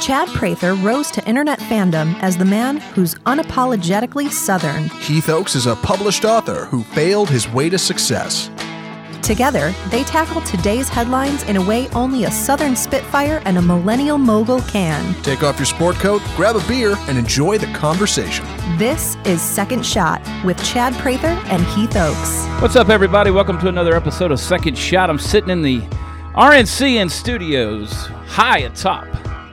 Chad Prather rose to internet fandom as the man who's unapologetically Southern. Heath Oaks is a published author who failed his way to success. Together, they tackle today's headlines in a way only a Southern Spitfire and a millennial mogul can. Take off your sport coat, grab a beer, and enjoy the conversation. This is Second Shot with Chad Prather and Heath Oaks. What's up, everybody? Welcome to another episode of Second Shot. I'm sitting in the RNCN studios, high atop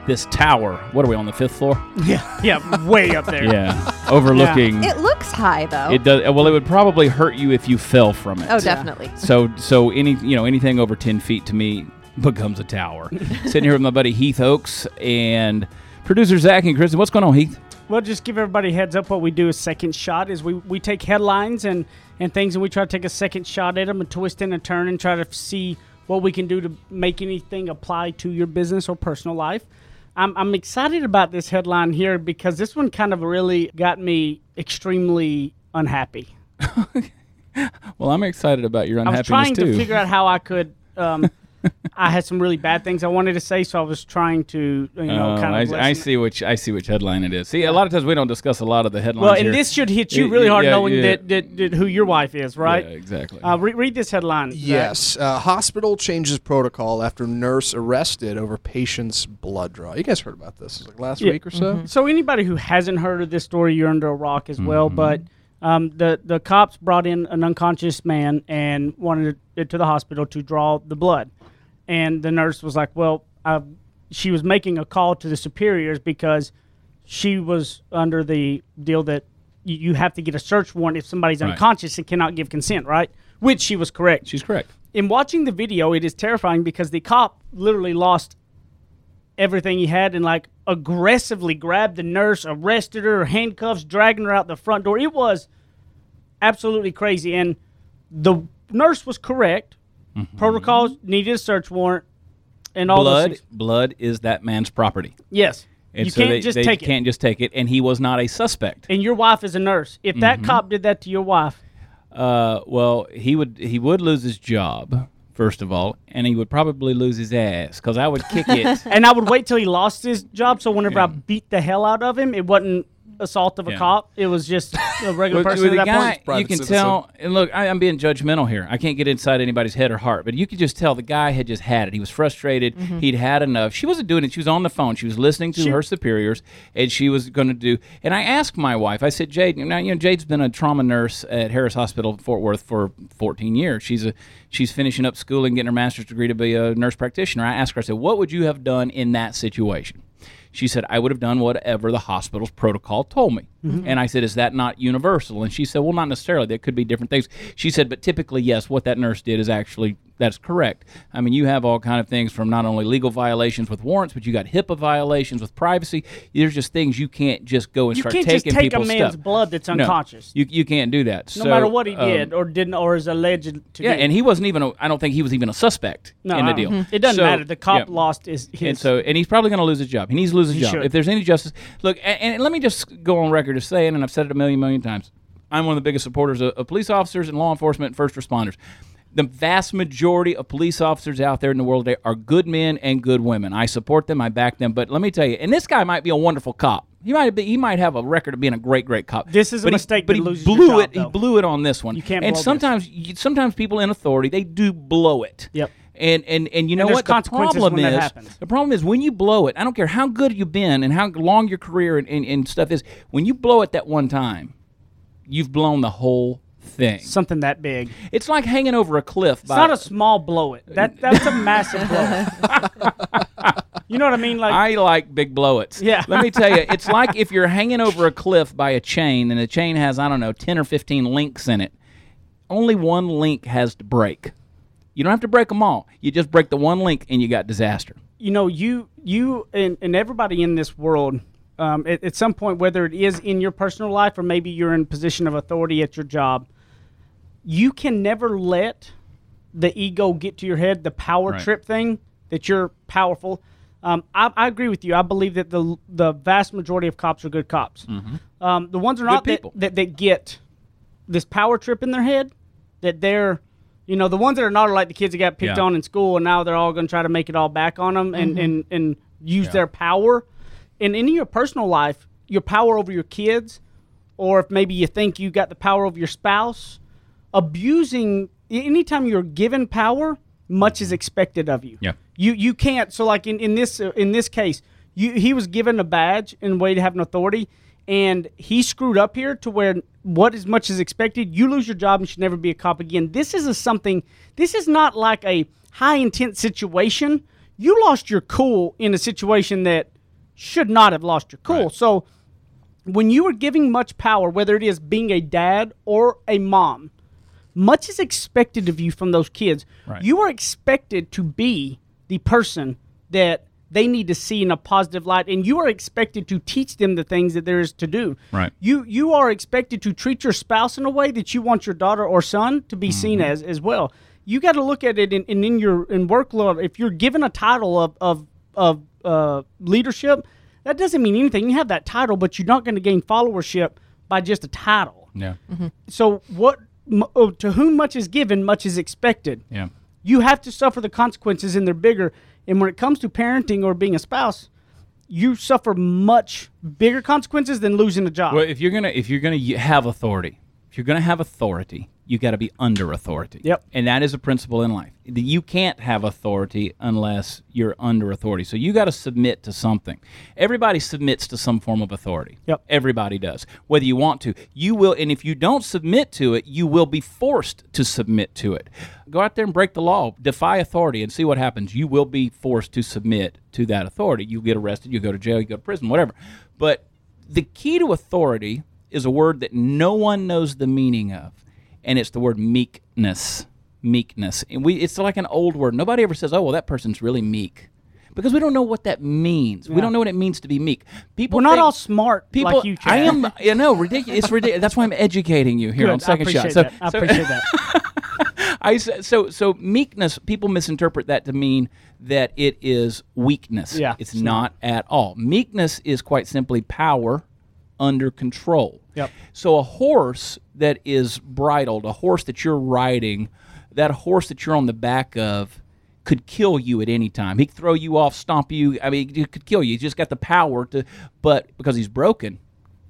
this tower. What are we on the fifth floor? Yeah, yeah, way up there. Yeah, overlooking. It looks high though. It does. Well, it would probably hurt you if you fell from it. oh, definitely. So, so any you know anything over ten feet to me becomes a tower. Sitting here with my buddy Heath Oaks and producer Zach and Kristen. What's going on, Heath? Well, just give everybody a heads up. What we do is second shot is we, we take headlines and, and things and we try to take a second shot at them and twist and a turn and try to see what we can do to make anything apply to your business or personal life. I'm, I'm excited about this headline here because this one kind of really got me extremely unhappy. Well, I'm excited about your unhappy headline. I was trying too. to figure out how I could. Um, I had some really bad things I wanted to say, so I was trying to, you know, Oh, kind of. I, I see which I see which headline it is. See, a lot of times we don't discuss a lot of the headlines. Well, and here. this should hit you Yeah, really hard, yeah, knowing yeah. That, that, that who your wife is, right? Yeah, exactly. Uh, re- read this headline. Yes, uh, hospital changes protocol after nurse arrested over patient's blood draw. You guys heard about this? It was like last Yeah. week or so. So anybody who hasn't heard of this story, you're under a rock as Mm-hmm. well. But um, the the cops brought in an unconscious man and wanted it to the hospital to draw the blood, and the nurse was like, "Well, uh, she was making a call to the superiors because she was under the deal that you, you have to get a search warrant if somebody's Right. unconscious and cannot give consent, right?" Which she was correct. She's correct. in watching the video, it is terrifying because the cop literally lost everything he had and like aggressively grabbed the nurse, arrested her, handcuffs, dragging her out the front door. It was absolutely crazy. And the nurse was correct. Protocols needed a search warrant and all blood, blood is that man's property. Yes. And you so can't they, just they take it. can't just take it. And he was not a suspect. And your wife is a nurse. If that Mm-hmm. cop did that to your wife, Uh, well, he would he would lose his job first of all, and he would probably lose his ass because I would kick it. and I would wait till he lost his job. So whenever I beat the hell out of him, it wasn't assault of a Yeah. cop. It was just a regular person with at that guy, point. You can citizen. tell. And look, I, I'm being judgmental here. I can't get inside anybody's head or heart, but you could just tell the guy had just had it. He was frustrated. Mm-hmm. He'd had enough. She wasn't doing it. She was on the phone. She was listening to She- her superiors, and she was going to do. And I asked my wife. I said, Jade. Now you know Jade's been a trauma nurse at Harris Hospital Fort Worth for 14 years. She's a she's finishing up school and getting her master's degree to be a nurse practitioner. I asked her. I said, What would you have done in that situation? She said, I would have done whatever the hospital's protocol told me. Mm-hmm. And I said, Is that not universal? And she said, Well, not necessarily. There could be different things. She said, But typically, yes, what that nurse did is actually that's correct. I mean, you have all kind of things from not only legal violations with warrants, but you got HIPAA violations with privacy. There's just things you can't just go and You start can't just take a man's stuff. blood that's unconscious. No, you, you can't do that. no So, matter what he um, did or didn't or is alleged to Yeah, do. and he wasn't even. A, I don't think he was even a suspect no, in the deal. It doesn't So, matter. The cop yeah. lost his, his And so, and he's probably going to lose his job. He needs to lose his He job. should. If there's any justice, look, and, and let me just go on record as saying, and I've said it a million, million times. I'm one of the biggest supporters of, of police officers and law enforcement and first responders. The vast majority of police officers out there in the world today are good men and good women. I support them. I back them. But let me tell you, and this guy might be a wonderful cop. He might be. He might have a record of being a great, great cop. This is a but mistake He, but that he blew job, it. though. He blew it on this one. You can't And sometimes, you, sometimes people in authority they do blow it. Yep. And and and you know what? The problem when that is the problem is when you blow it. I don't care how good you've been and how long your career and, and, and stuff is. When you blow it that one time, you've blown the whole thing. something that big. It's like hanging over a cliff. It's not a small blow it. That that's a massive blow. you know what I mean? Like I like big blowits. Yeah. Let me tell you, it's like if you're hanging over a cliff by a chain and the chain has, I don't know, 10 or 15 links in it. Only one link has to break. You don't have to break them all. You just break the one link and you got disaster. you know, you you and, and everybody in this world, um, at, at some point, whether it is in your personal life or maybe you're in position of authority at your job, you can never let the ego get to your head, the power Right. trip thing that you're powerful. Um, I, I agree with you. I believe that the the vast majority of cops are good cops. Um, the ones are not that, that that get this power trip in their head that they're you know the ones that are not are like the kids that got picked Yeah. on in school and now they're all going to try to make it all back on them and and, and use their power and in your personal life, your power over your kids, or if maybe you think you got the power over your spouse, abusing anytime you're given power, much is expected of you. Yeah. You you can't. So like in in this uh, in this case, you he was given a badge and way to have an authority, and he screwed up here to where what as much is expected, you lose your job and should never be a cop again. This is a something. This is not like a high intense situation. You lost your cool in a situation that should not have lost your cool. Right. So when you are giving much power, whether it is being a dad or a mom, much is expected of you from those kids. Right. You are expected to be the person that they need to see in a positive light, and you are expected to teach them the things that there is to do. Right. You you are expected to treat your spouse in a way that you want your daughter or son to be seen Mm-hmm. as as well. You got to look at it in, in, in your in workload. If you're given a title of of of uh, leadership, that doesn't mean anything. You have that title, but you're not going to gain followership by just a title. Yeah. So what m- oh, to whom much is given, much is expected. Yeah. You have to suffer the consequences, and they're bigger. And when it comes to parenting or being a spouse, you suffer much bigger consequences than losing a job. Well, if you're gonna if you're gonna have authority, if you're gonna have authority, you got to be under authority. Yep. And that is a principle in life. You can't have authority unless you're under authority. So you got to submit to something. Everybody submits to some form of authority. Yep. Everybody does. Whether you want to, you will. And if you don't submit to it, you will be forced to submit to it. Go out there and break the law, defy authority, and see what happens. You will be forced to submit to that authority. You get arrested, you go to jail, you go to prison, whatever. But the key to authority is a word that no one knows the meaning of, and it's the word meekness. Meekness, and we it's like an old word. Nobody ever says, "Oh, well, that person's really meek," because we don't know what that means. We don't know what it means to be meek. People We're not think- all smart People, like you. Chad. I am. You know, ridiculous. It's ridiculous. That's why I'm educating you here Good. on second shot. So, that. I so- appreciate that. I so so meekness. People misinterpret that to mean that it is weakness. Yeah, it's it's not at all. Meekness is quite simply power under control. Yep. So a horse that is bridled, a horse that you're riding, that horse that you're on the back of, could kill you at any time. He could throw you off, stomp you. I mean, he could kill you. He's just got the power to. But because he's broken,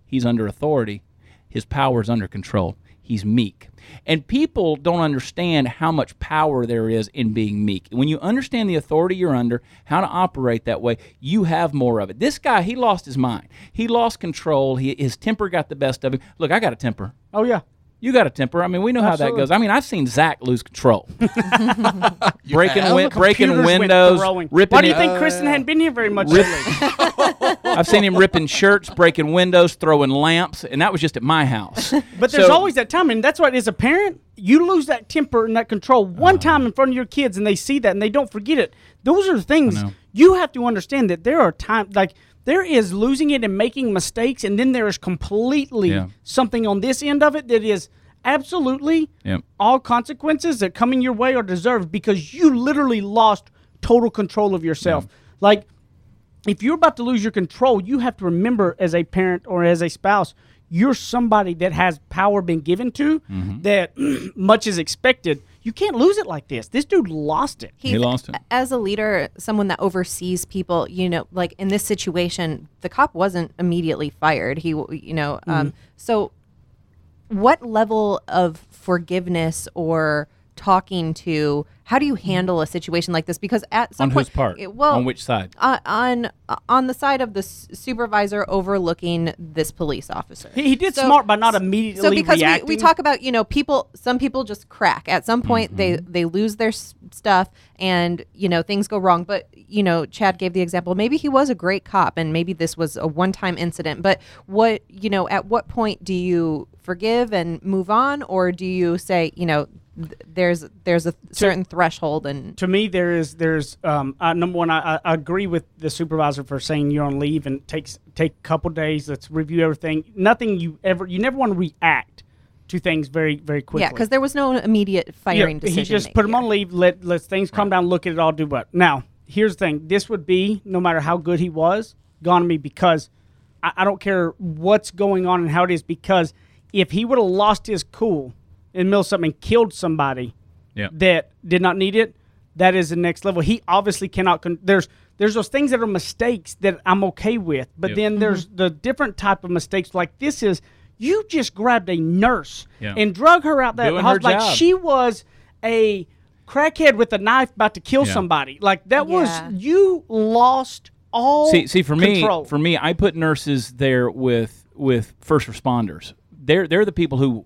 he's under authority. His power is under control. He's meek. And people don't understand how much power there is in being meek. When you understand the authority you're under, how to operate that way, you have more of it. This guy, he lost his mind. He lost control. He, his temper got the best of him. Look, I got a temper. Oh yeah. You got a temper. I mean, we know how that goes. I mean, I've seen Zach lose control, breaking have? win- breaking windows, ripping. Why do you it- think Kristen hadn't been here very much Rip- I've seen him ripping shirts, breaking windows, throwing lamps, and that was just at my house. But there's So- always that time, and that's what as a parent, you lose that temper and that control one Uh-huh. time in front of your kids, and they see that and they don't forget it. Those are the things know. You have to understand that there are times like there is losing it and making mistakes, and then there is completely Yeah. something on this end of it that is absolutely Yep. all consequences that coming your way are deserved because you literally lost total control of yourself. Like if you're about to lose your control, you have to remember as a parent or as a spouse, you're somebody that has power been given to Mm-hmm. that much is expected. You can't lose it like this. This dude lost it. He lost it. As a leader, someone that oversees people, you know, like in this situation, the cop wasn't immediately fired. He, w- you know, Mm-hmm. um, so what level of forgiveness or talking to how do you handle a situation like this because at some On point whose part? it- well On which side? uh, on on the side of the s- supervisor overlooking this police officer He, he did So- smart by not immediately so because we, reacting. we talk about you know people some people just crack at some point they Mm-hmm. they lose their s- stuff and you know things go wrong but you know chad gave the example maybe he was a great cop and maybe this was a one-time incident but what you know at what point do you forgive and move on or do you say you know there's there's a certain threshold and to me, there is there's um, uh, number one. I, I agree with the supervisor for saying you're on leave and takes take a couple days. Let's review everything. Nothing you ever you never want to react to things very very quickly. yeah because there was no immediate firing Yeah, decision He just put him on leave. Let let things calm down. Look at it all. Do what? Now, here's the thing. This would be no matter how good he was, gone to me because I, I don't care what's going on and how it is. Because if he would have lost his cool in the middle of something and killed somebody Yeah. that did not need it, that is the next level. He obviously cannot. Con- there's there's those things that are mistakes that I'm okay with, but Yep. then mm-hmm. there's the different type of mistakes. Like this is you just grabbed a nurse Yeah. and drug her out that Doing her hospital like job. she was a crackhead with a knife about to kill Yeah. somebody. Like that was you lost all See, see, for control. me, for me, I put nurses there with with first responders. They're they're the people who,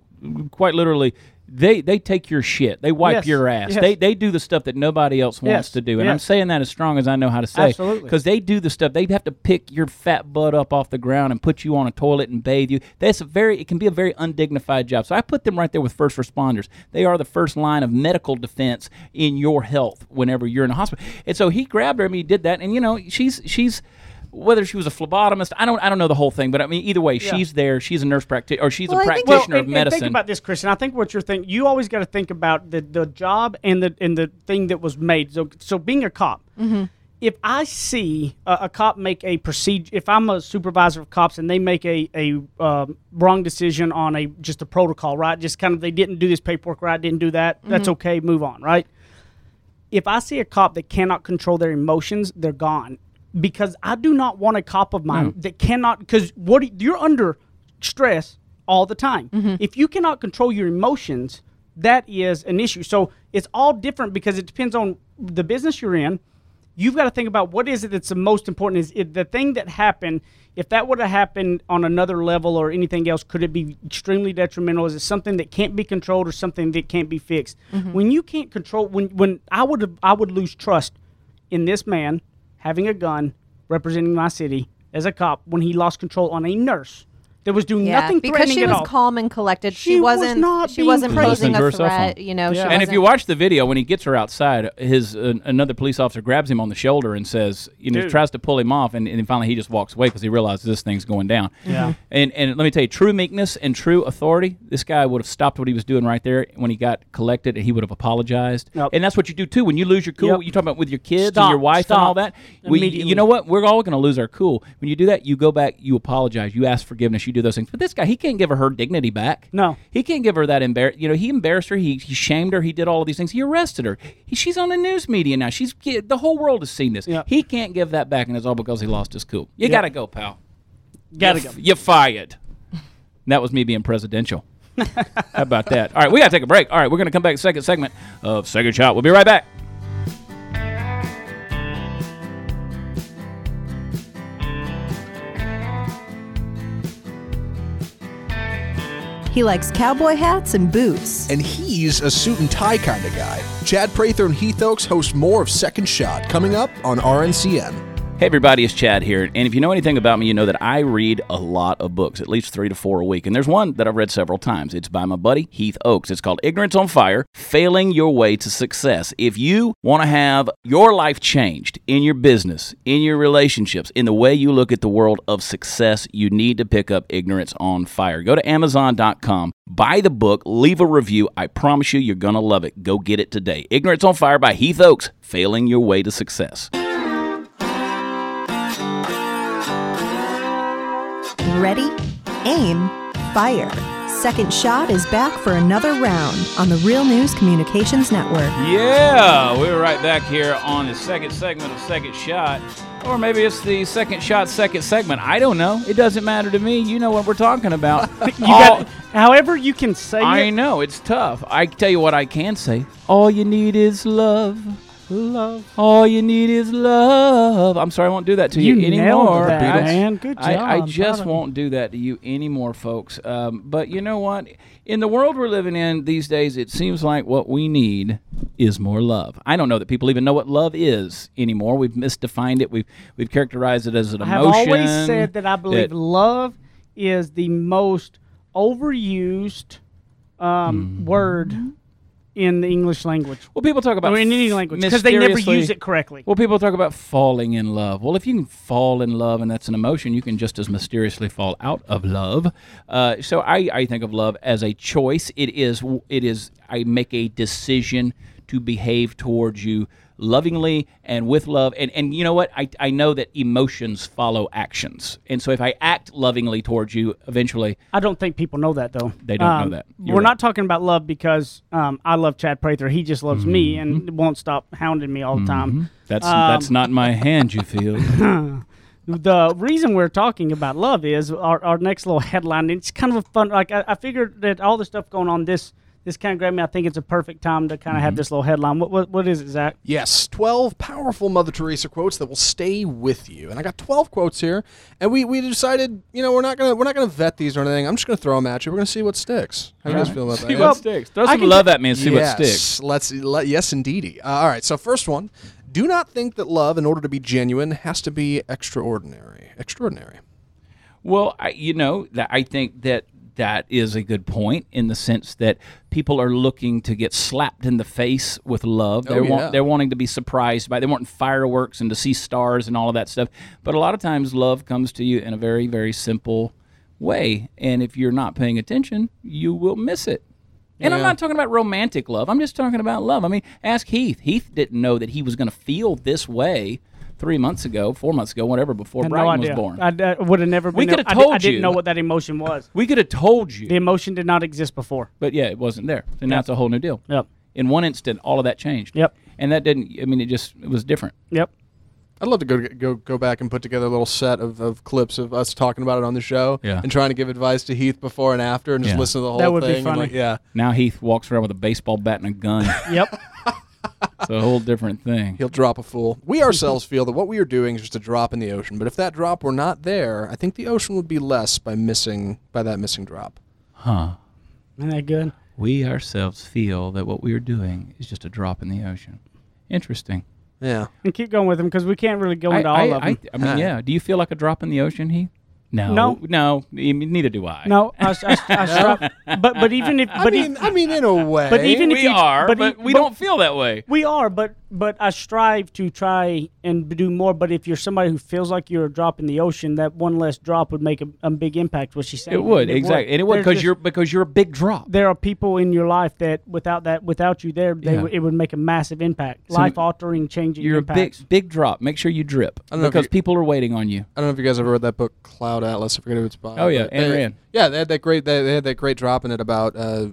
quite literally, they they take your shit. They wipe Yes, your ass. yes. They they do the stuff that nobody else wants Yes, to do. And I'm saying that as strong as I know how to say. Absolutely. Because they do the stuff. They have to pick your fat butt up off the ground and put you on a toilet and bathe you. That's a very. It can be a very undignified job. So I put them right there with first responders. They are the first line of medical defense in your health whenever you're in a hospital. And so he grabbed her. I mean, he did that. And you know, she's she's whether she was a phlebotomist, I don't I don't know the whole thing, but I mean either way, Yeah. she's there. She's a nurse practitioner, or she's Well, a I think- practitioner and, of and medicine. think about this, Christian. I think what you're thinking, you always got to think about the, the job and the and the thing that was made. So, so being a cop, Mm-hmm. if I see a, a cop make a procedure, if I'm a supervisor of cops and they make a a um, wrong decision on a just a protocol, right? Just kind of they didn't do this paperwork right, didn't do that. That's Mm-hmm. okay, move on, right? If I see a cop that cannot control their emotions, they're gone. Because I do not want a cop of mine that cannot. Because what you're under stress all the time. Mm-hmm. If you cannot control your emotions, that is an issue. So it's all different because it depends on the business you're in. You've got to think about what is it that's the most important. Is it the thing that happened? If that would have happened on another level or anything else, could it be extremely detrimental? Is it something that can't be controlled or something that can't be fixed? Mm-hmm. When you can't control, when when I would have, I would lose trust in this man having a gun representing my city as a cop when he lost control on a nurse that was doing Yeah, nothing because she at was all. calm and collected. She, She was wasn't. not she wasn't posing Listening to a threat. You know, she Yeah. and if wasn't- you watch the video, when he gets her outside, his uh, another police officer grabs him on the shoulder and says, you know, Dude. tries to pull him off, and, and finally he just walks away because he realizes this thing's going down. Yeah. And and let me tell you, true meekness and true authority. This guy would have stopped what he was doing right there when he got collected, and he would have apologized. Yep. And that's what you do too when you lose your cool. Yep. You talk about with your kids and your wife and all that. We, you know what? We're all going to lose our cool. When you do that, you go back, you apologize, you ask forgiveness, you do those things. But this guy, he can't give her her dignity back. No. He can't give her that embar. You know, he embarrassed her. He, he shamed her. He did all of these things. He arrested her. He, she's on the news media now. She's the whole world has seen this. Yeah. He can't give that back, and it's all because he lost his cool. You Yeah. got to go, pal. Gotta you, go. f- You fired. that was me being presidential. How about that? All right, we got to take a break. All right, we're going to come back second segment of Second Shot. We'll be right back. He likes cowboy hats and boots. And he's a suit and tie kind of guy. Chad Prather and Heath Oaks host more of Second Shot coming up on RNCN. Hey, everybody, it's Chad here. And if you know anything about me, you know that I read a lot of books, at least three to four a week. And there's one that I've read several times. It's by my buddy, Heath Oaks. It's called Ignorance on Fire Failing Your Way to Success. If you want to have your life changed in your business, in your relationships, in the way you look at the world of success, you need to pick up Ignorance on Fire. Go to Amazon.com, buy the book, leave a review. I promise you, you're going to love it. Go get it today. Ignorance on Fire by Heath Oaks Failing Your Way to Success. Ready, aim, fire. Second Shot is back for another round on the Real News Communications Network. Yeah, we're right back here on the second segment of Second Shot. Or maybe it's the second shot, second segment. I don't know. It doesn't matter to me. You know what we're talking about. You All- got, however you can say I it. know, it's tough. I tell you what I can say. All you need is love. Love. All you need is love. I'm sorry, I won't do that to you, You anymore. that, I- man. Good I, I just Proud of you. won't do that to you anymore, folks. Um, but you know what? In the world we're living in these days, it seems like what we need is more love. I don't know that people even know what love is anymore. We've misdefined it. We've we've characterized it as an emotion. I have always said that I believe that- love is the most overused um, Hmm. word in the English language. well, people talk about Or in any language because they never use it correctly. Well, people talk about falling in love. Well, if you can fall in love and that's an emotion, you can just as mysteriously fall out of love. Uh, so I, I think of love as a choice. It is. It is. I make a decision to behave towards you lovingly and with love. And and you know what? I I know that emotions follow actions, and so if I act lovingly towards you, eventually I don't think people know that though. They don't know Um, that. You're We're right. not talking about love because um, I love Chad Prather. He just loves me Mm-hmm. and won't stop hounding me all the time. that's Um, that's not my hand. You feel. The reason we're talking about love is our, our next little headline. It's kind of a fun. Like I, I figured that all the stuff going on this this kind of grabbed me. I think it's a perfect time to kind of Mm-hmm. have this little headline. What what, what is it, Zach? Yes, 12 powerful Mother Teresa quotes that will stay with you. And I got 12 quotes here, and we, we decided, you know, we're not going to we're not going to vet these or anything. I'm just going to throw them at you. We're going to see what sticks. How do you guys feel about See that? what Well, sticks. Throw I some love t- at me and see yes, what sticks. Let's let, yes, indeedy. Uh, all right. So first one: Do not think that love, in order to be genuine, has to be extraordinary. Extraordinary. Well, I, you know, that I think that that is a good point in the sense that people are looking to get slapped in the face with love. Oh, They're, yeah. they're wanting to be surprised by. They want fireworks and to see stars and all of that stuff. But a lot of times, love comes to you in a very, very simple way, and if you're not paying attention, you will miss it. And I'm not talking about romantic love. I'm just talking about love. I mean, ask Heath. Heath didn't know that he was going to feel this way three months ago, four months ago, whatever, before Had Brighton no was born. I, would have never. We coulda I di- I, didn't you. know what that emotion was. we could have told you. The emotion did not exist before. But yeah, it wasn't there. And now it's a whole new deal. Yep. In one instant, all of that changed. Yep. And that didn't. I mean, it just it was different. Yep. I'd love to go go go back and put together a little set of, of clips of us talking about it on the show Yeah. and trying to give advice to Heath before and after and just Yeah. listen to the whole That would be thing. and funny. like, yeah, Now Heath walks around with a baseball bat and a gun. Yep. it's a whole different thing. he'll drop a fool. We ourselves feel that what we are doing is just a drop in the ocean. But if that drop were not there, I think the ocean would be less by missing by that missing drop. Huh. Isn't that good? We ourselves feel that what we are doing is just a drop in the ocean. Interesting. Yeah. And keep going with them because we can't really go I, into all I, of them. I, I mean, yeah. Do you feel like a drop in the ocean, Heath? No. No. No. Neither do I. no, I, I, I, struck- but but even if I mean, if, I mean, in a way. but even if We you, are, but, but, we but don't feel that way. We are, but but I strive to try and do more. But if you're somebody who feels like you're a drop in the ocean, that one less drop would make a, a big impact. What she said, It would exactly, and it would because you're because you're a big drop. There are people in your life that without that, without you there, they, Yeah. would- it would make a massive impact, So life altering, changing You're impacts. a big big drop. Make sure you drip I don't know if because you- people are waiting on you. I don't know if you guys ever read that book, Cloud Atlas. I forget who it's by. Oh, yeah, but Ayn they- Rand. Yeah, they had that great. They, they had that great drop in it about. Uh,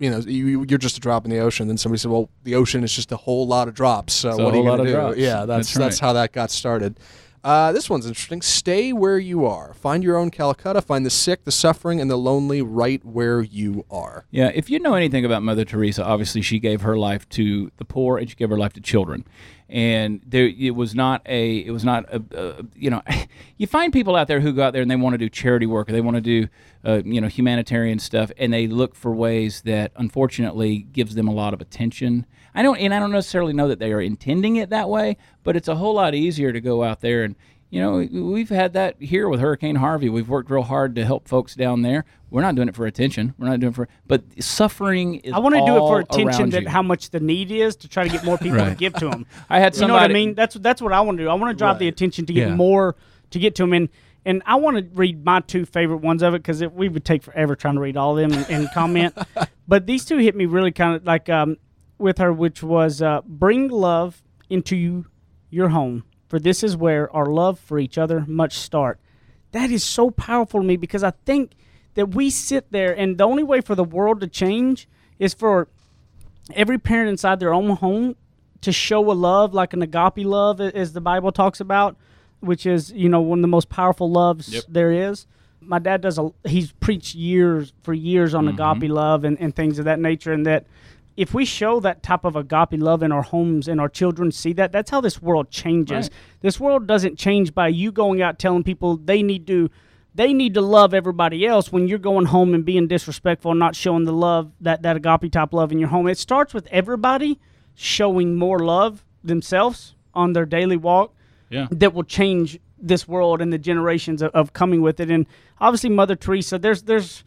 you know, you, you're just a drop in the ocean. Then somebody said, "Well, the ocean is just a whole lot of drops." So what are you going to do? drops. Yeah, that's That's that's, right. how that got started. Uh, this one's interesting. Stay where you are. Find your own Calcutta. Find the sick, the suffering, and the lonely right where you are. Yeah, if you know anything about Mother Teresa, obviously she gave her life to the poor and she gave her life to children. And there, it was not a, it was not a, a you know, you find people out there who go out there and they want to do charity work or they want to do, uh, you know, humanitarian stuff, and they look for ways that unfortunately gives them a lot of attention. I don't, and I don't necessarily know that they are intending it that way, but it's a whole lot easier to go out there and you know, we've had that here with Hurricane Harvey. We've worked real hard to help folks down there. We're not doing it for attention. We're not doing it for, but suffering is. I want to do it for attention around that you. how much the need is to try to get more people to give to them. I had some. You know what I mean? That's that's what I want to do. I want to drive the attention to get Yeah. more to get to them, and and I want to read my two favorite ones of it because we would take forever trying to read all of them and, and comment. but these two hit me really kind of like um, with her, which was uh, bring love into you, your home, for this is where our love for each other must start. That is so powerful to me because I think that we sit there, and the only way for the world to change is for every parent inside their own home to show a love like an agape love as the bible talks about which is you know one of the most powerful loves there is. My dad does a he's preached years for years on mm-hmm. agape love and, and things of that nature and that if we show that type of agape love in our homes and our children see that that's how this world changes Right. this world doesn't change by you going out telling people they need to they need to love everybody else when you're going home and being disrespectful and not showing the love that that agape type love in your home it starts with everybody showing more love themselves on their daily walk Yeah. that will change this world and the generations of, of coming with it and obviously mother teresa there's there's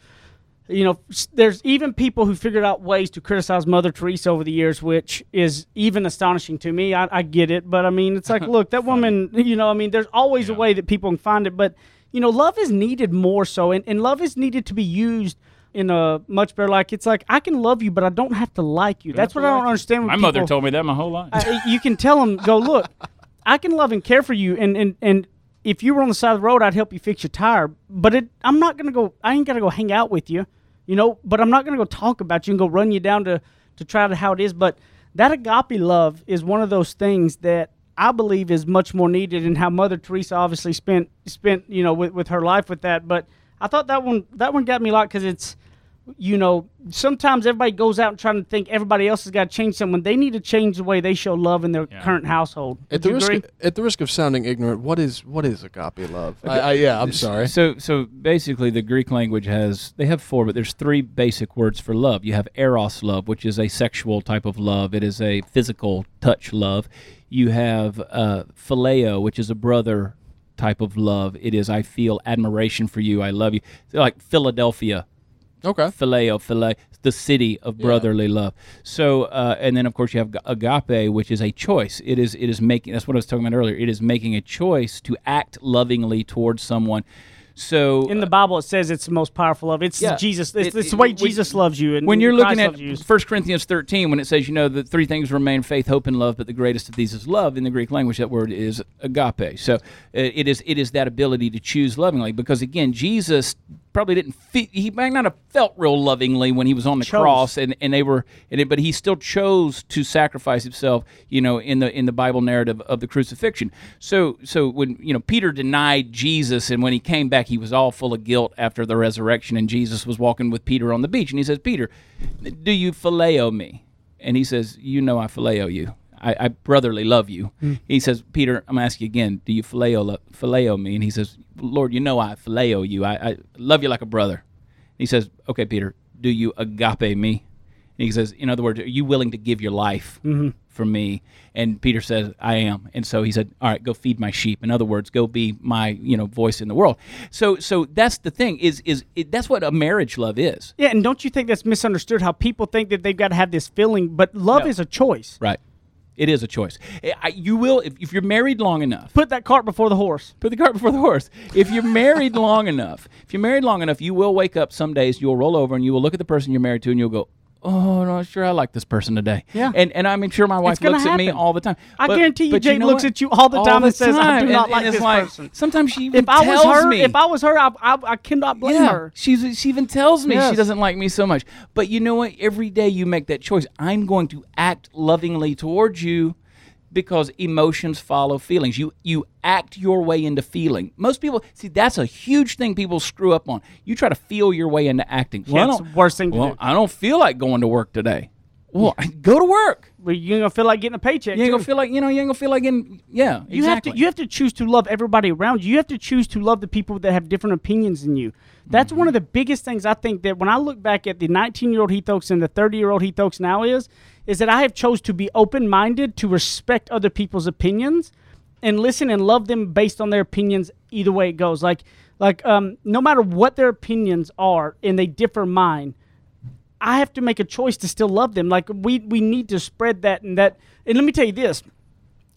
you know there's even people who figured out ways to criticize mother teresa over the years which is even astonishing to me i, I get it but i mean it's like look that woman you know i mean there's always a way that people can find it but you know love is needed more so and, and love is needed to be used in a much better like it's like I can love you, but I don't have to like you. That's what I don't understand. With My mother told me that my whole life. I- you can tell them, go look, I can love and care for you, and and and if you were on the side of the road, I'd help you fix your tire. But it, I'm not gonna go. I ain't gonna go hang out with you, you know. But I'm not gonna go talk about you and go run you down to to try to how it is. But that agape love is one of those things that I believe is much more needed, and how Mother Teresa obviously spent spent you know with, with her life with that. But I thought that one that one got me a lot because it's you know, sometimes everybody goes out and trying to think everybody else has got to change someone. They need to change the way they show love in their current household. At the risk, agree? at the risk of sounding ignorant, what is what is agape love? I, I, yeah, I'm sorry. So, so basically, the Greek language has they have four, but there's three basic words for love. You have eros love, which is a sexual type of love. It is a physical touch love. You have uh, phileo, which is a brother type of love. It is I feel admiration for you. I love you. Like Philadelphia, Okay. phileo, phile, the city of brotherly love. So, uh, and then of course you have agape, which is a choice. It is it is making. That's what I was talking about earlier. It is making a choice to act lovingly towards someone. So In the Bible, it says it's the most powerful love. It's Yeah. Jesus. It's, It- it's the way when- Jesus loves you. And when you're Christ looking at loves 1 Corinthians 13, when it says, you know, the three things remain faith, hope, and love, but the greatest of these is love, in the Greek language, that word is agape. So uh, it is it is that ability to choose lovingly because, again, Jesus probably didn't fe- he might not have felt real lovingly when he was on the Chose. cross and, and they were and it, but he still chose to sacrifice himself you know in the in the bible narrative of the crucifixion. So so when you know peter denied jesus and when he came back he was all full of guilt after the resurrection and jesus was walking with peter on the beach and he says peter do you phileo me? And he says you know i phileo you I, I brotherly love you. Hmm. He says, Peter, I'm ask you again, do you phileo, phileo me? And he says, Lord, you know I phileo you. I, I love you like a brother. He says, Okay, Peter, do you agape me? And he says, In other words, are you willing to give your life mm-hmm. for me? And Peter says, I am. And so he said, All right, go feed my sheep. In other words, go be my you know voice in the world. So so that's the thing is is it, that's what a marriage love is. yeah, and don't you think that's misunderstood? How people think that they've got to have this feeling, but love No. is a choice. Right. It is a choice. I- I, you will if, if you're married long enough. Put that cart before the horse. Put the cart before the horse. If you're married long enough, if you're married long enough, you will wake up some days, you'll roll over and you will look at the person you're married to and you'll go, Oh, no, sure, I like this person today. Yeah. And and I'm sure my wife looks at me all the time. I But- guarantee you, Jade know looks what? at you all the time and says, "I do not And- like and this like, person." Sometimes she even If I was tells her, me. if I was her, I, I, I cannot blame yeah, her. she's, she even tells me she doesn't like me so much. But you know what? Every day you make that choice. I'm going to act lovingly towards you because emotions follow feelings. You you act your way into feeling. Most people see that's a huge thing people screw up on. You try to feel your way into acting. Well, I it's don't- the worst thing well, do. I don't feel like going to work today. Well, go to work. Well, you ain't gonna feel like getting a paycheck. You ain't too. gonna feel like you know. You ain't gonna feel like getting. Yeah, You exactly. have to you have to choose to love everybody around you. You have to choose to love the people that have different opinions than you. That's mm-hmm. one of the biggest things I think that when I look back at the 19 year old Heath Oaks and the 30 year old Heath Oaks now is is that I have chose to be open minded to respect other people's opinions and listen and love them based on their opinions either way it goes. Like like um, no matter what their opinions are and they differ mine, I have to make a choice to still love them. Like we we need to spread that and that. And let me tell you this: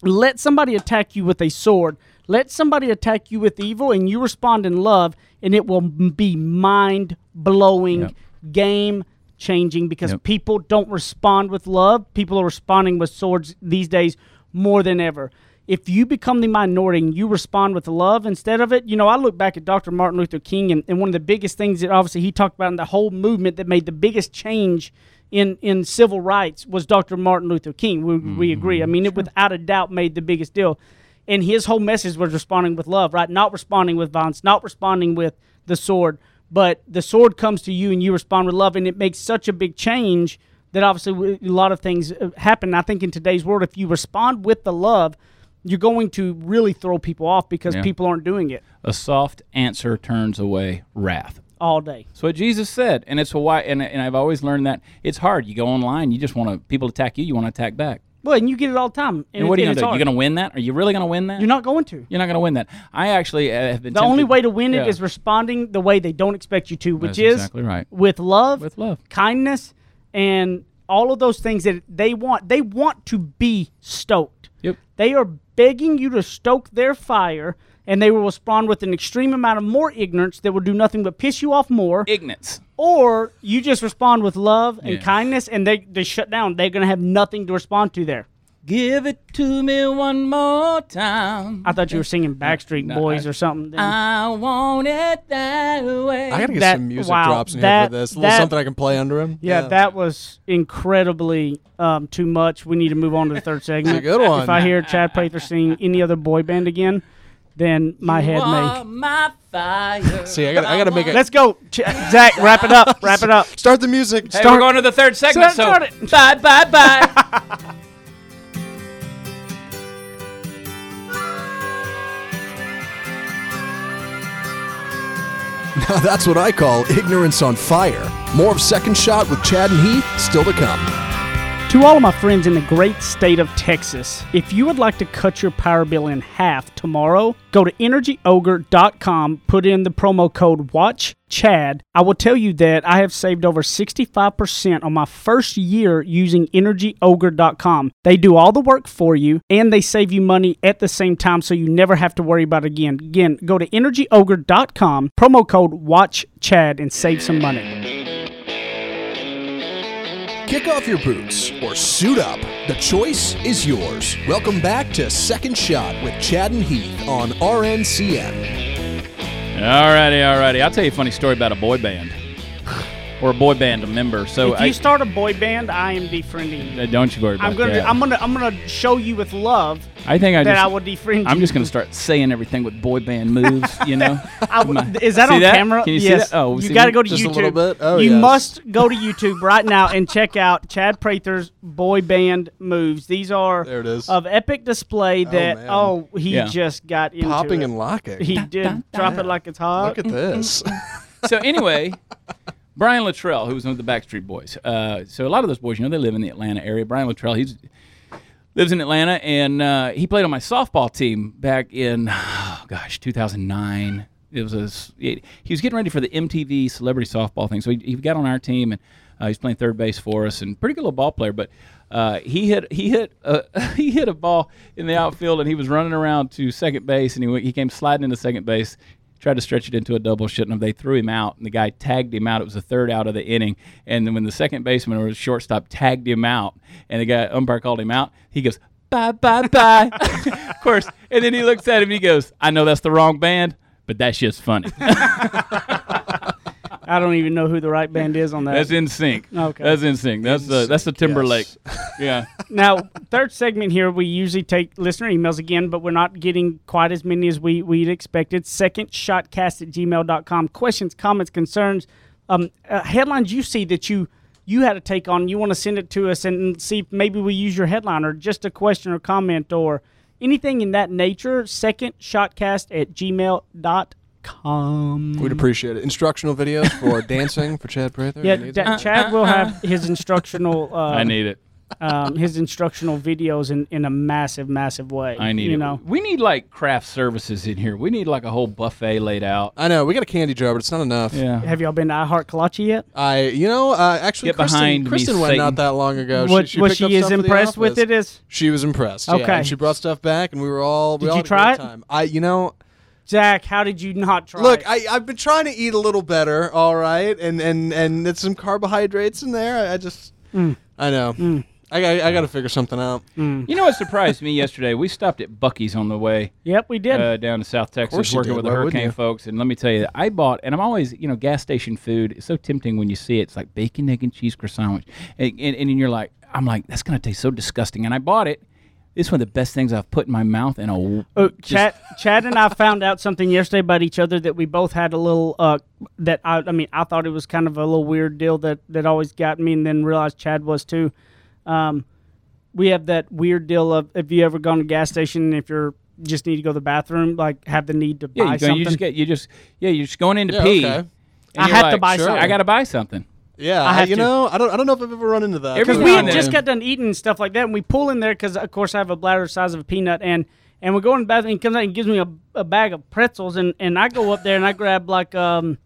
let somebody attack you with a sword. Let somebody attack you with evil, and you respond in love, and it will be mind blowing, Yep. game changing because Yep. people don't respond with love. People are responding with swords these days more than ever. If you become the minority and you respond with love instead of it, you know, I look back at Dr. Martin Luther King, and, and one of the biggest things that obviously he talked about in the whole movement that made the biggest change in, in civil rights was Dr. Martin Luther King. We, we mm-hmm. agree. I mean, it without a doubt made the biggest deal. And his whole message was responding with love, right? Not responding with violence, not responding with the sword, but the sword comes to you and you respond with love. And it makes such a big change that obviously a lot of things uh, happen. I think in today's world, if you respond with the love, you're going to really throw people off because Yeah. people aren't doing it a soft answer turns away wrath. all day. That's what Jesus said, and it's a why. And, and I've always learned that it's hard. You go online, you just want to people attack you, you want to attack back. Well, and you get it all the time. And, And what are you and gonna do? You're gonna win that? Are you really gonna win that? You're not going to. You're not gonna win that. I actually uh, have been. The only way to win it is responding the way they don't expect you to, which That's is exactly right. with love, With love. kindness, and all of those things that they want. They want to be stoked. Yep. They are begging you to stoke their fire and they will respond with an extreme amount of more ignorance that will do nothing but piss you off more, Ignorance. or you just respond with love and Yeah. kindness, and they they shut down. They're gonna have nothing to respond to there. Give it to me one more time. I thought you were singing Backstreet No, Boys I- or something. then. I want it that way. I gotta get That- some music wow, drops in here for this. A little that- something I can play under him. yeah, that was incredibly um, too much. We need to move on to the third segment. good one. If I hear Chad Prather sing any other boy band again, then my head are may. my fire. See, I gotta, I gotta make it. Let's go, Ch- Zach. Wrap it up. Wrap it up. Start the music. Hey, Start- we're going to the third segment. Start- so start bye, bye, bye. Now that's what I call ignorance on fire. More of Second Shot with Chad and Heath still to come. To all of my friends in the great state of Texas, if you would like to cut your power bill in half tomorrow, go to energyogre.com, put in the promo code WATCH Chad. I will tell you that I have saved over 65% on my first year using energyogre.com. They do all the work for you and they save you money at the same time so you never have to worry about it again. Again, go to energyogre.com, promo code WATCHCHAD and save some money. Kick off your boots or suit up. The choice is yours. Welcome back to Second Shot with Chad and Heath on RNCN. Alrighty, alrighty. I'll tell you a funny story about a boy band or a boy band a member. So If I, you start a boy band, I am defriending you. uh, don't you worry about I'm gonna, that. I'm gonna, I'm gonna show you with love I think I that just, I will defriend you. I'm just gonna start saying everything with boy band moves. You know. I w- is that See on that? camera? Can you see yes. that? Oh, you got to go to Just a YouTube. little bit? Oh, you yes. must go to YouTube right now and check out Chad Prather's boy band moves. These are There it is. of epic display. That man. oh, he Yeah. just got into Popping it. and locking. He did drop it like it's hot. Look at this. so anyway, Brian Littrell, who was one of the Backstreet Boys. Uh, so a lot of those boys, you know, they live in the Atlanta area. Brian Littrell, he's lives in Atlanta, and uh, he played on my softball team back in, oh, gosh, 2009. It was a, he he was getting ready for the MTV Celebrity Softball thing, so he, he got on our team and uh, he's playing third base for us, and pretty good little ball player. But uh, he hit he hit uh, he hit a ball in the outfield, and he was running around to second base, and he went, he came sliding into second base, tried to stretch it into a double, shouldn't have. They threw him out, and the guy tagged him out. It was the third out of the inning, and then when the second baseman or the shortstop tagged him out, and the guy umpire called him out, he goes bye bye bye. of course, and then he looks at him and he goes, "I know that's the wrong band." But that's just funny. I don't even know who the right band is on that. That's NSYNC. Okay. That's NSYNC. That's the that's the Timberlake. Yeah. now, third segment here, we usually take listener emails again, but we're not getting quite as many as we, we'd expected. Second shotcast at gmail.com. Questions, comments, concerns, um, uh, headlines you see that you you had a take on, you want to send it to us and see if maybe we use your headline or just a question or comment or anything in that nature. Second shotcast at gmail.com. We'd appreciate it. Instructional videos for dancing for Chad Prather. Yeah, He Da- Chad will have his instructional. Uh, I need it. um, his instructional videos in, in a massive, massive way. I need you it. know. We need like craft services in here. We need like a whole buffet laid out. I know we got a candy jar, but it's not enough. Yeah. Have y'all been to I Heart Kolache yet? I, you know, uh, actually, Get Kristen, behind me, Kristen went Satan. not that long ago. what she, she what picked she up is stuff for the impressed with office. it is She was impressed. Yeah, Okay. and she brought stuff back, and we were all. We Did all you had a try great it? Time. I, you know, Zach. How did you not try? look. I, I've been trying to eat a little better. All right, and and and there's some carbohydrates in there. I, I just, Mm. I know. I, got I got to figure something out. You know what surprised me yesterday? We stopped at Buc-ee's on the way yep, we did. uh, down to South Texas, working did. with the Why wouldn't hurricane folks. And let me tell you, I bought, and I'm always, you know, gas station food. It's so tempting when you see it. It's like bacon, egg, and cheese croissant, and, and, and you're like, I'm like, that's gonna taste so disgusting. And I bought it. It's one of the best things I've put in my mouth in a. Oh, just- Chad, Chad and I found out something yesterday about each other that we both had a little. Uh, that I, I mean, I thought it was kind of a little weird deal that that always got me, and then realized Chad was too. Um, we have that weird deal of if you ever gone to a gas station, and if you're just need to go to the bathroom, like have the need to Yeah, buy you, go, something. you just get, you just, yeah, you're just going in to Yeah, pee. okay. I you're have to buy sure, something. I got to buy something. Yeah, I have you to. know, I don't I don't know if I've ever run into that. Because we and had just got done eating and stuff like that, and we pull in there because, of course, I have a bladder the size of a peanut, and and we go in the bathroom. And he comes out and gives me a, a bag of pretzels, and and I go up there and I grab like um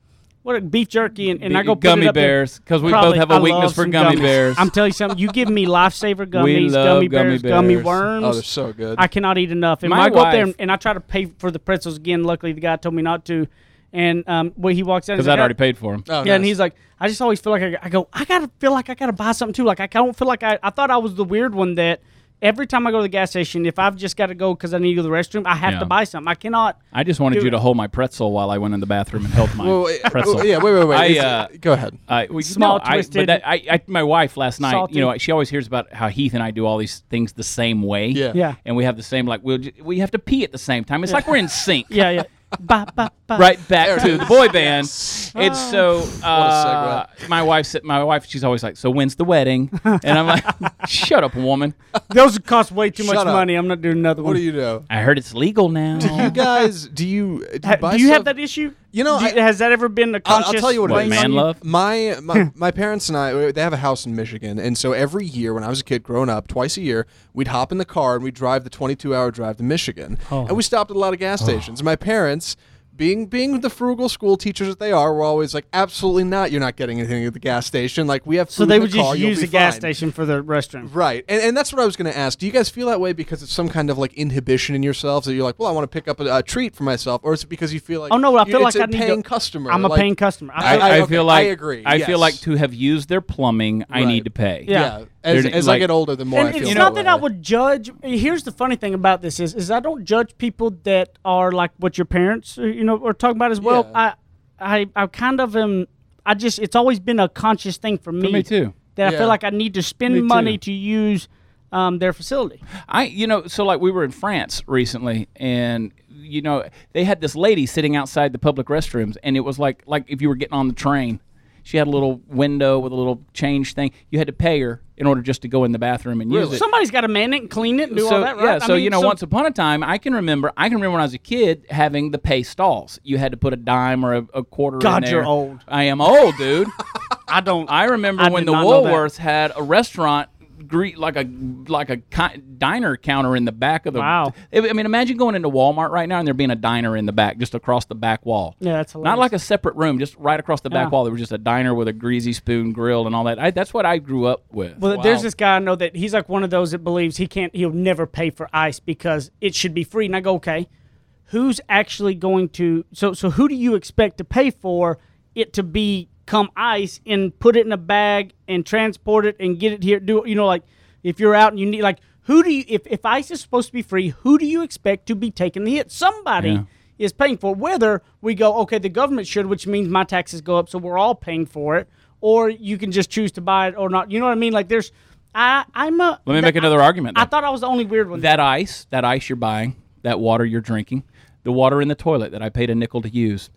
what beef jerky, and, and I go put gummy it bears because we Probably. both have a I weakness for gummy gummies. bears. I'm telling you something. You give me lifesaver gummies, love gummy gummy bears, gummy worms. Oh, they're so good. I cannot eat enough. And My I go up there and, and I try to pay for the pretzels again, luckily the guy told me not to. And um, when he walks out, because I'd already "Ah." paid for him. Oh, Yeah, and he's like, I just always feel like I, I go, I gotta feel like I gotta buy something too. Like I don't feel like I, I thought I was the weird one that every time I go to the gas station, if I've just got to go because I need to go to the restroom, I have Yeah. to buy something. I cannot. I just wanted Do you it. to hold my pretzel while I went in the bathroom and held my Well, wait, pretzel. oh, yeah, wait, wait, wait. I, uh, go ahead. I, well, Small, no, I- twisted, but that, I, I, my wife last night, salty. you know, she always hears about how Heath and I do all these things the same way. Yeah. Yeah. And we have the same like we'll we have to pee at the same time. It's like we're in sync. Yeah, yeah. Ba, ba, ba. Right back to the boy band. It's so. Uh, my wife said. My wife. She's always like, "So when's the wedding?" And I'm like, "Shut up, woman! Those cost way too much up. money. I'm not doing another one." What do you know? I heard it's legal now." Do you guys? Do you? Do you, Ha- buy do you have that issue? You know, Do I- has that ever been a I'll- I'll conscious? tell you what it What, is. man love? My my, my parents and I they have a house in Michigan, and so every year when I was a kid growing up, twice a year we'd hop in the car and we'd drive the 22 hour drive to Michigan, Oh. and we stopped at a lot of gas oh. stations. And my parents. Being being the frugal school teachers that they are, we're always like, absolutely not. You're not getting anything at the gas station. Like we have food So they in would the just you'll use be the gas fine." station for the restroom. Right. And, and that's what I was going to ask. Do you guys feel that way because it's some kind of like inhibition in yourselves that you're like, well, I want to pick up a, a treat for myself? Or is it because you feel like, Oh, no, I feel like a I need to- paying customer? I'm a like- paying customer. I, feel- I okay, feel like I agree, I feel like to have used their plumbing, I need to pay. Yeah. Yeah. As, as like- I get older, the more and I feel it's that not that I would judge. Here's the funny thing about this is, is I don't judge people that are like what your parents, you know, are talking about as well. Yeah. I, I, I kind of am. I just, it's always been a conscious thing for me. For me too. That I feel like I need to Me spend too. money to use um, their facility. I, you know, so like we were in France recently, and you know they had this lady sitting outside the public restrooms, and it was like like if you were getting on the train. She had a little window with a little change thing. You had to pay her in order just to go in the bathroom and use it. Somebody's got to man it and clean it and do so all that, right? yeah, I so mean, you know, once upon a time, I can remember. I can remember when I was a kid having the pay stalls. You had to put a dime or a, a quarter. in God, you're old. I am old, dude. I don't. I remember I when the not. Woolworths had a restaurant. Greet like a like a diner counter in the back of the. Wow. I mean, imagine going into Walmart right now and there being a diner in the back, just across the back wall. Yeah, that's hilarious. Not like a separate room, just right across the back Yeah. wall. There was just a diner with a greasy spoon grill and all that. I, that's what I grew up with. Well, there's this guy I know that he's like one of those that believes he can't, he'll never pay for ice because it should be free. And I go, okay, who's actually going to? So, so who do you expect to pay for it to become ice and put it in a bag and transport it and get it here? Do you know like if you're out and you need like who do you if if ice is supposed to be free, who do you expect to be taking the hit? Somebody. Yeah. Is paying for it. whether we go okay. The government should, which means my taxes go up, so we're all paying for it, or you can just choose to buy it or not. You know what I mean? Like there's, I I'm a. Let me make another argument. I thought I was the only weird one. that ice, that ice you're buying, that water you're drinking, the water in the toilet that I paid a nickel to use.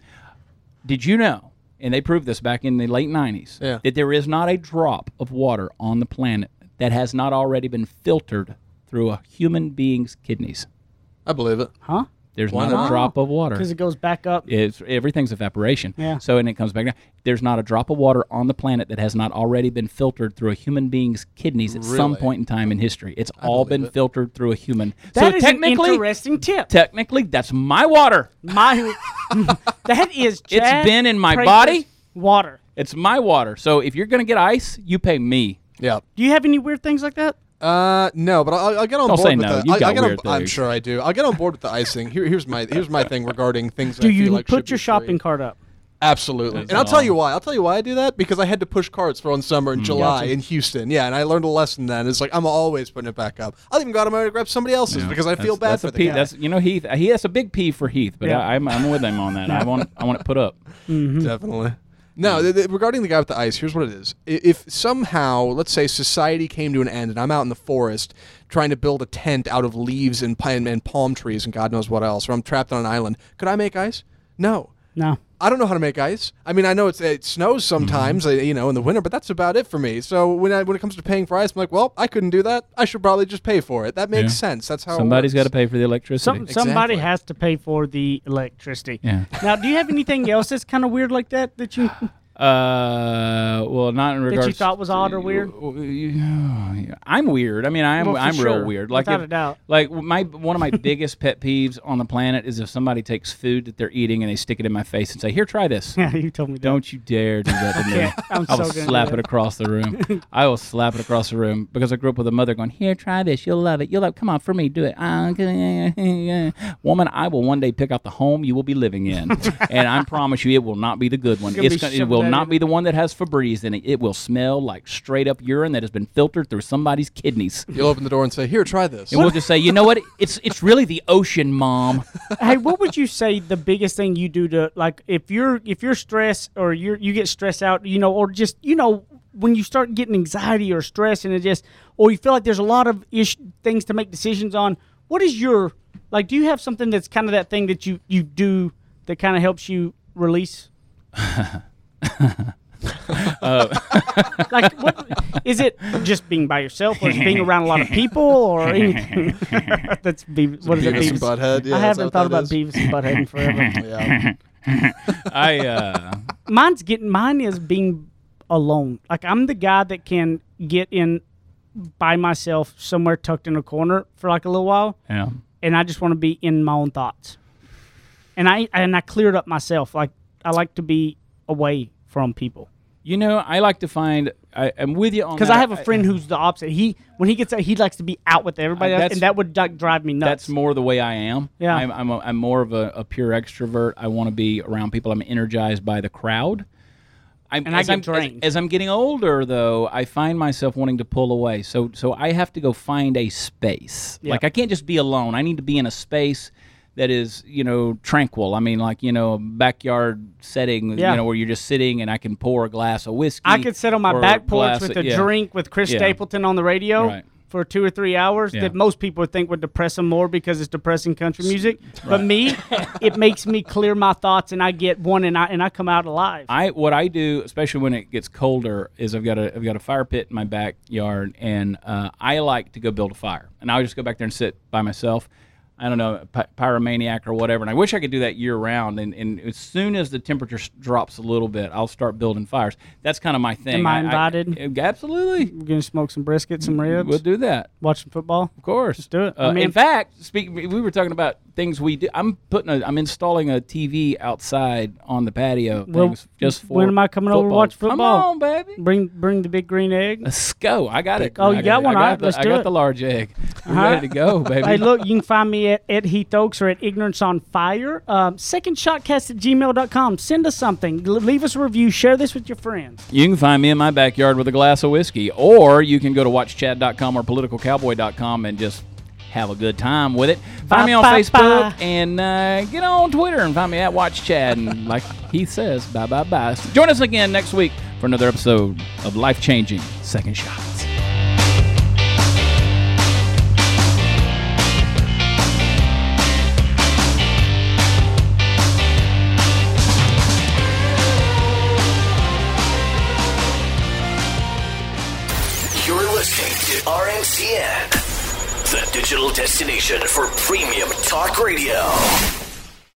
Did you know? And they proved this back in the late 90s Yeah. that there is not a drop of water on the planet that has not already been filtered through a human being's kidneys. I believe it. huh? There's Why not, not? a drop of water. Because it goes back up. It's everything's evaporation. Yeah. So and it comes back down. There's not a drop of water on the planet that has not already been filtered through a human being's kidneys at some point in time in history. It's all been it. filtered through a human. That so is an technically, interesting tip. technically, that's my water. my that is. Chad it's been in my Prather's body? Water. It's my water. So if you're gonna get ice, you pay me. Yeah. Do you have any weird things like that? Uh, no, but I'll, I'll get on Don't board say with no. the. You've I'll, got I'll get on, weird I'm sure I do. I'll get on board with the icing. Here, here's my here's my thing regarding things. That Do I you feel like put your shopping free. cart up? Absolutely, That's and I'll tell you why. I'll tell you why I do that because I had to push carts for one summer Mm. in July in Houston. Yeah, and I learned a lesson then. It's like I'm always putting it back up. I'll even go out of my way to grab somebody else's because I feel bad that's for a the P, guy. That's you know Heath. He that's a big P for Heath, but Yeah. I, I'm I'm with him on that. I want I want it put up. Definitely. No, hmm. th- th- regarding the guy with the ice, here's what it is. I- If somehow, let's say, society came to an end and I'm out in the forest trying to build a tent out of leaves and, pine, and palm trees and God knows what else, or I'm trapped on an island, could I make ice? No. No. I don't know how to make ice. I mean, I know it's, it snows sometimes, uh, you know, in the winter, but that's about it for me. So when I, when it comes to paying for ice, I'm like, well, I couldn't do that. I should probably just pay for it. That makes Yeah. sense. That's how Somebody's got got to pay for the electricity. Some, somebody has to pay for the electricity. Yeah. Now, do you have anything else that's kind of weird like that that you? Uh, well, not in regards. To you thought was odd or weird? I'm weird. I mean, I'm Well, I'm real weird. Like Without if- a doubt. Like my one of my biggest pet peeves on the planet is if somebody takes food that they're eating and they stick it in my face and say, "Here, try this." Yeah, you told me that. Don't you dare do that to me. I'm I will so slap it across the room. I will slap it across the room because I grew up with a mother going, "Here, try this. You'll love it. You'll love. It. Come on, for me, do it." Ah. Woman, I will one day pick out the home you will be living in, and I promise you, it will not be the good one. gonna It's gonna, it shoving will not be the one that has Febreze in it. It will smell like straight up urine that has been filtered through somebody's kidneys. You'll open the door and say, "Here, try this." And we'll just say, you know what? It's it's really the ocean, mom. hey, what would you say the biggest thing you do to like if you're if you're stressed or you you get stressed out, you know, or just you know when you start getting anxiety or stress and it just or you feel like there's a lot of ish things to make decisions on. What is your like? Do you have something that's kind of that thing that you you do that kind of helps you release? like what is it just being by yourself or is it being around a lot of people or anything that's Beavis, what is it Beavis and Butthead. Yeah, I haven't thought about that is? Beavis and Butthead in forever Yeah. I uh, mine's getting mine is being alone. Like I'm the guy that can get in by myself somewhere tucked in a corner for like a little while, yeah. and I just want to be in my own thoughts. And I and I cleared up myself. Like I like to be away from people You know, I like to find. I, I'm with you on because. I have a friend who's the opposite. He when he gets out, he likes to be out with everybody, else, and that would like, drive me nuts. That's more the way I am. Yeah. I'm I'm, a, I'm more of a, a pure extrovert. I want to be around people. I'm energized by the crowd. I'm, And I as get I'm, as- drained. As, I'm getting older, though, I find myself wanting to pull away. So so I have to go find a space. Yeah. Like I can't just be alone. I need to be in a space that is you know tranquil. I mean, like you know, a backyard setting. Yeah. You know, where you're just sitting and I can pour a glass of whiskey. I could sit on my back porch with of- a yeah. drink with Chris Yeah. Stapleton on the radio Right. for two or three hours that most people would think would depress them more because it's depressing country music. But me, it makes me clear my thoughts and I get one and I and I come out alive. I what I do, especially when it gets colder, is I've got a I've got a fire pit in my backyard, and uh, I like to go build a fire, and I'll just go back there and sit by myself. I don't know, py- pyromaniac or whatever, and I wish I could do that year round. And, and as soon as the temperature s- drops a little bit, I'll start building fires. That's kind of my thing. Am I invited? absolutely, We're gonna smoke some brisket, some ribs, we'll do that. watch some football. Of course, Let's do it. Uh, I mean- in fact, speak. We were talking about things we do. I'm putting. A, I'm installing a TV outside on the patio. Well, just for when am I coming over to watch football? Come on, baby. Bring bring the big green egg. Let's go. I got it. Oh, you I got one? I got, right, the, let's I do got it. the large egg. We're Uh-huh. ready to go, baby. Hey, look, you can find me at, at Heath Oaks or at Ignorance on Fire. Um, secondshotcast at gmail.com. Send us something. L- leave us a review. Share this with your friends. You can find me in my backyard with a glass of whiskey, or you can go to watchchad.com or politicalcowboy.com and just have a good time with it. Find me on ba, Facebook ba. and uh, get on Twitter and find me at Watch Chad. And like he says, bye bye bye. Join us again next week for another episode of Life Changing Second Shots. Digital destination for premium talk radio.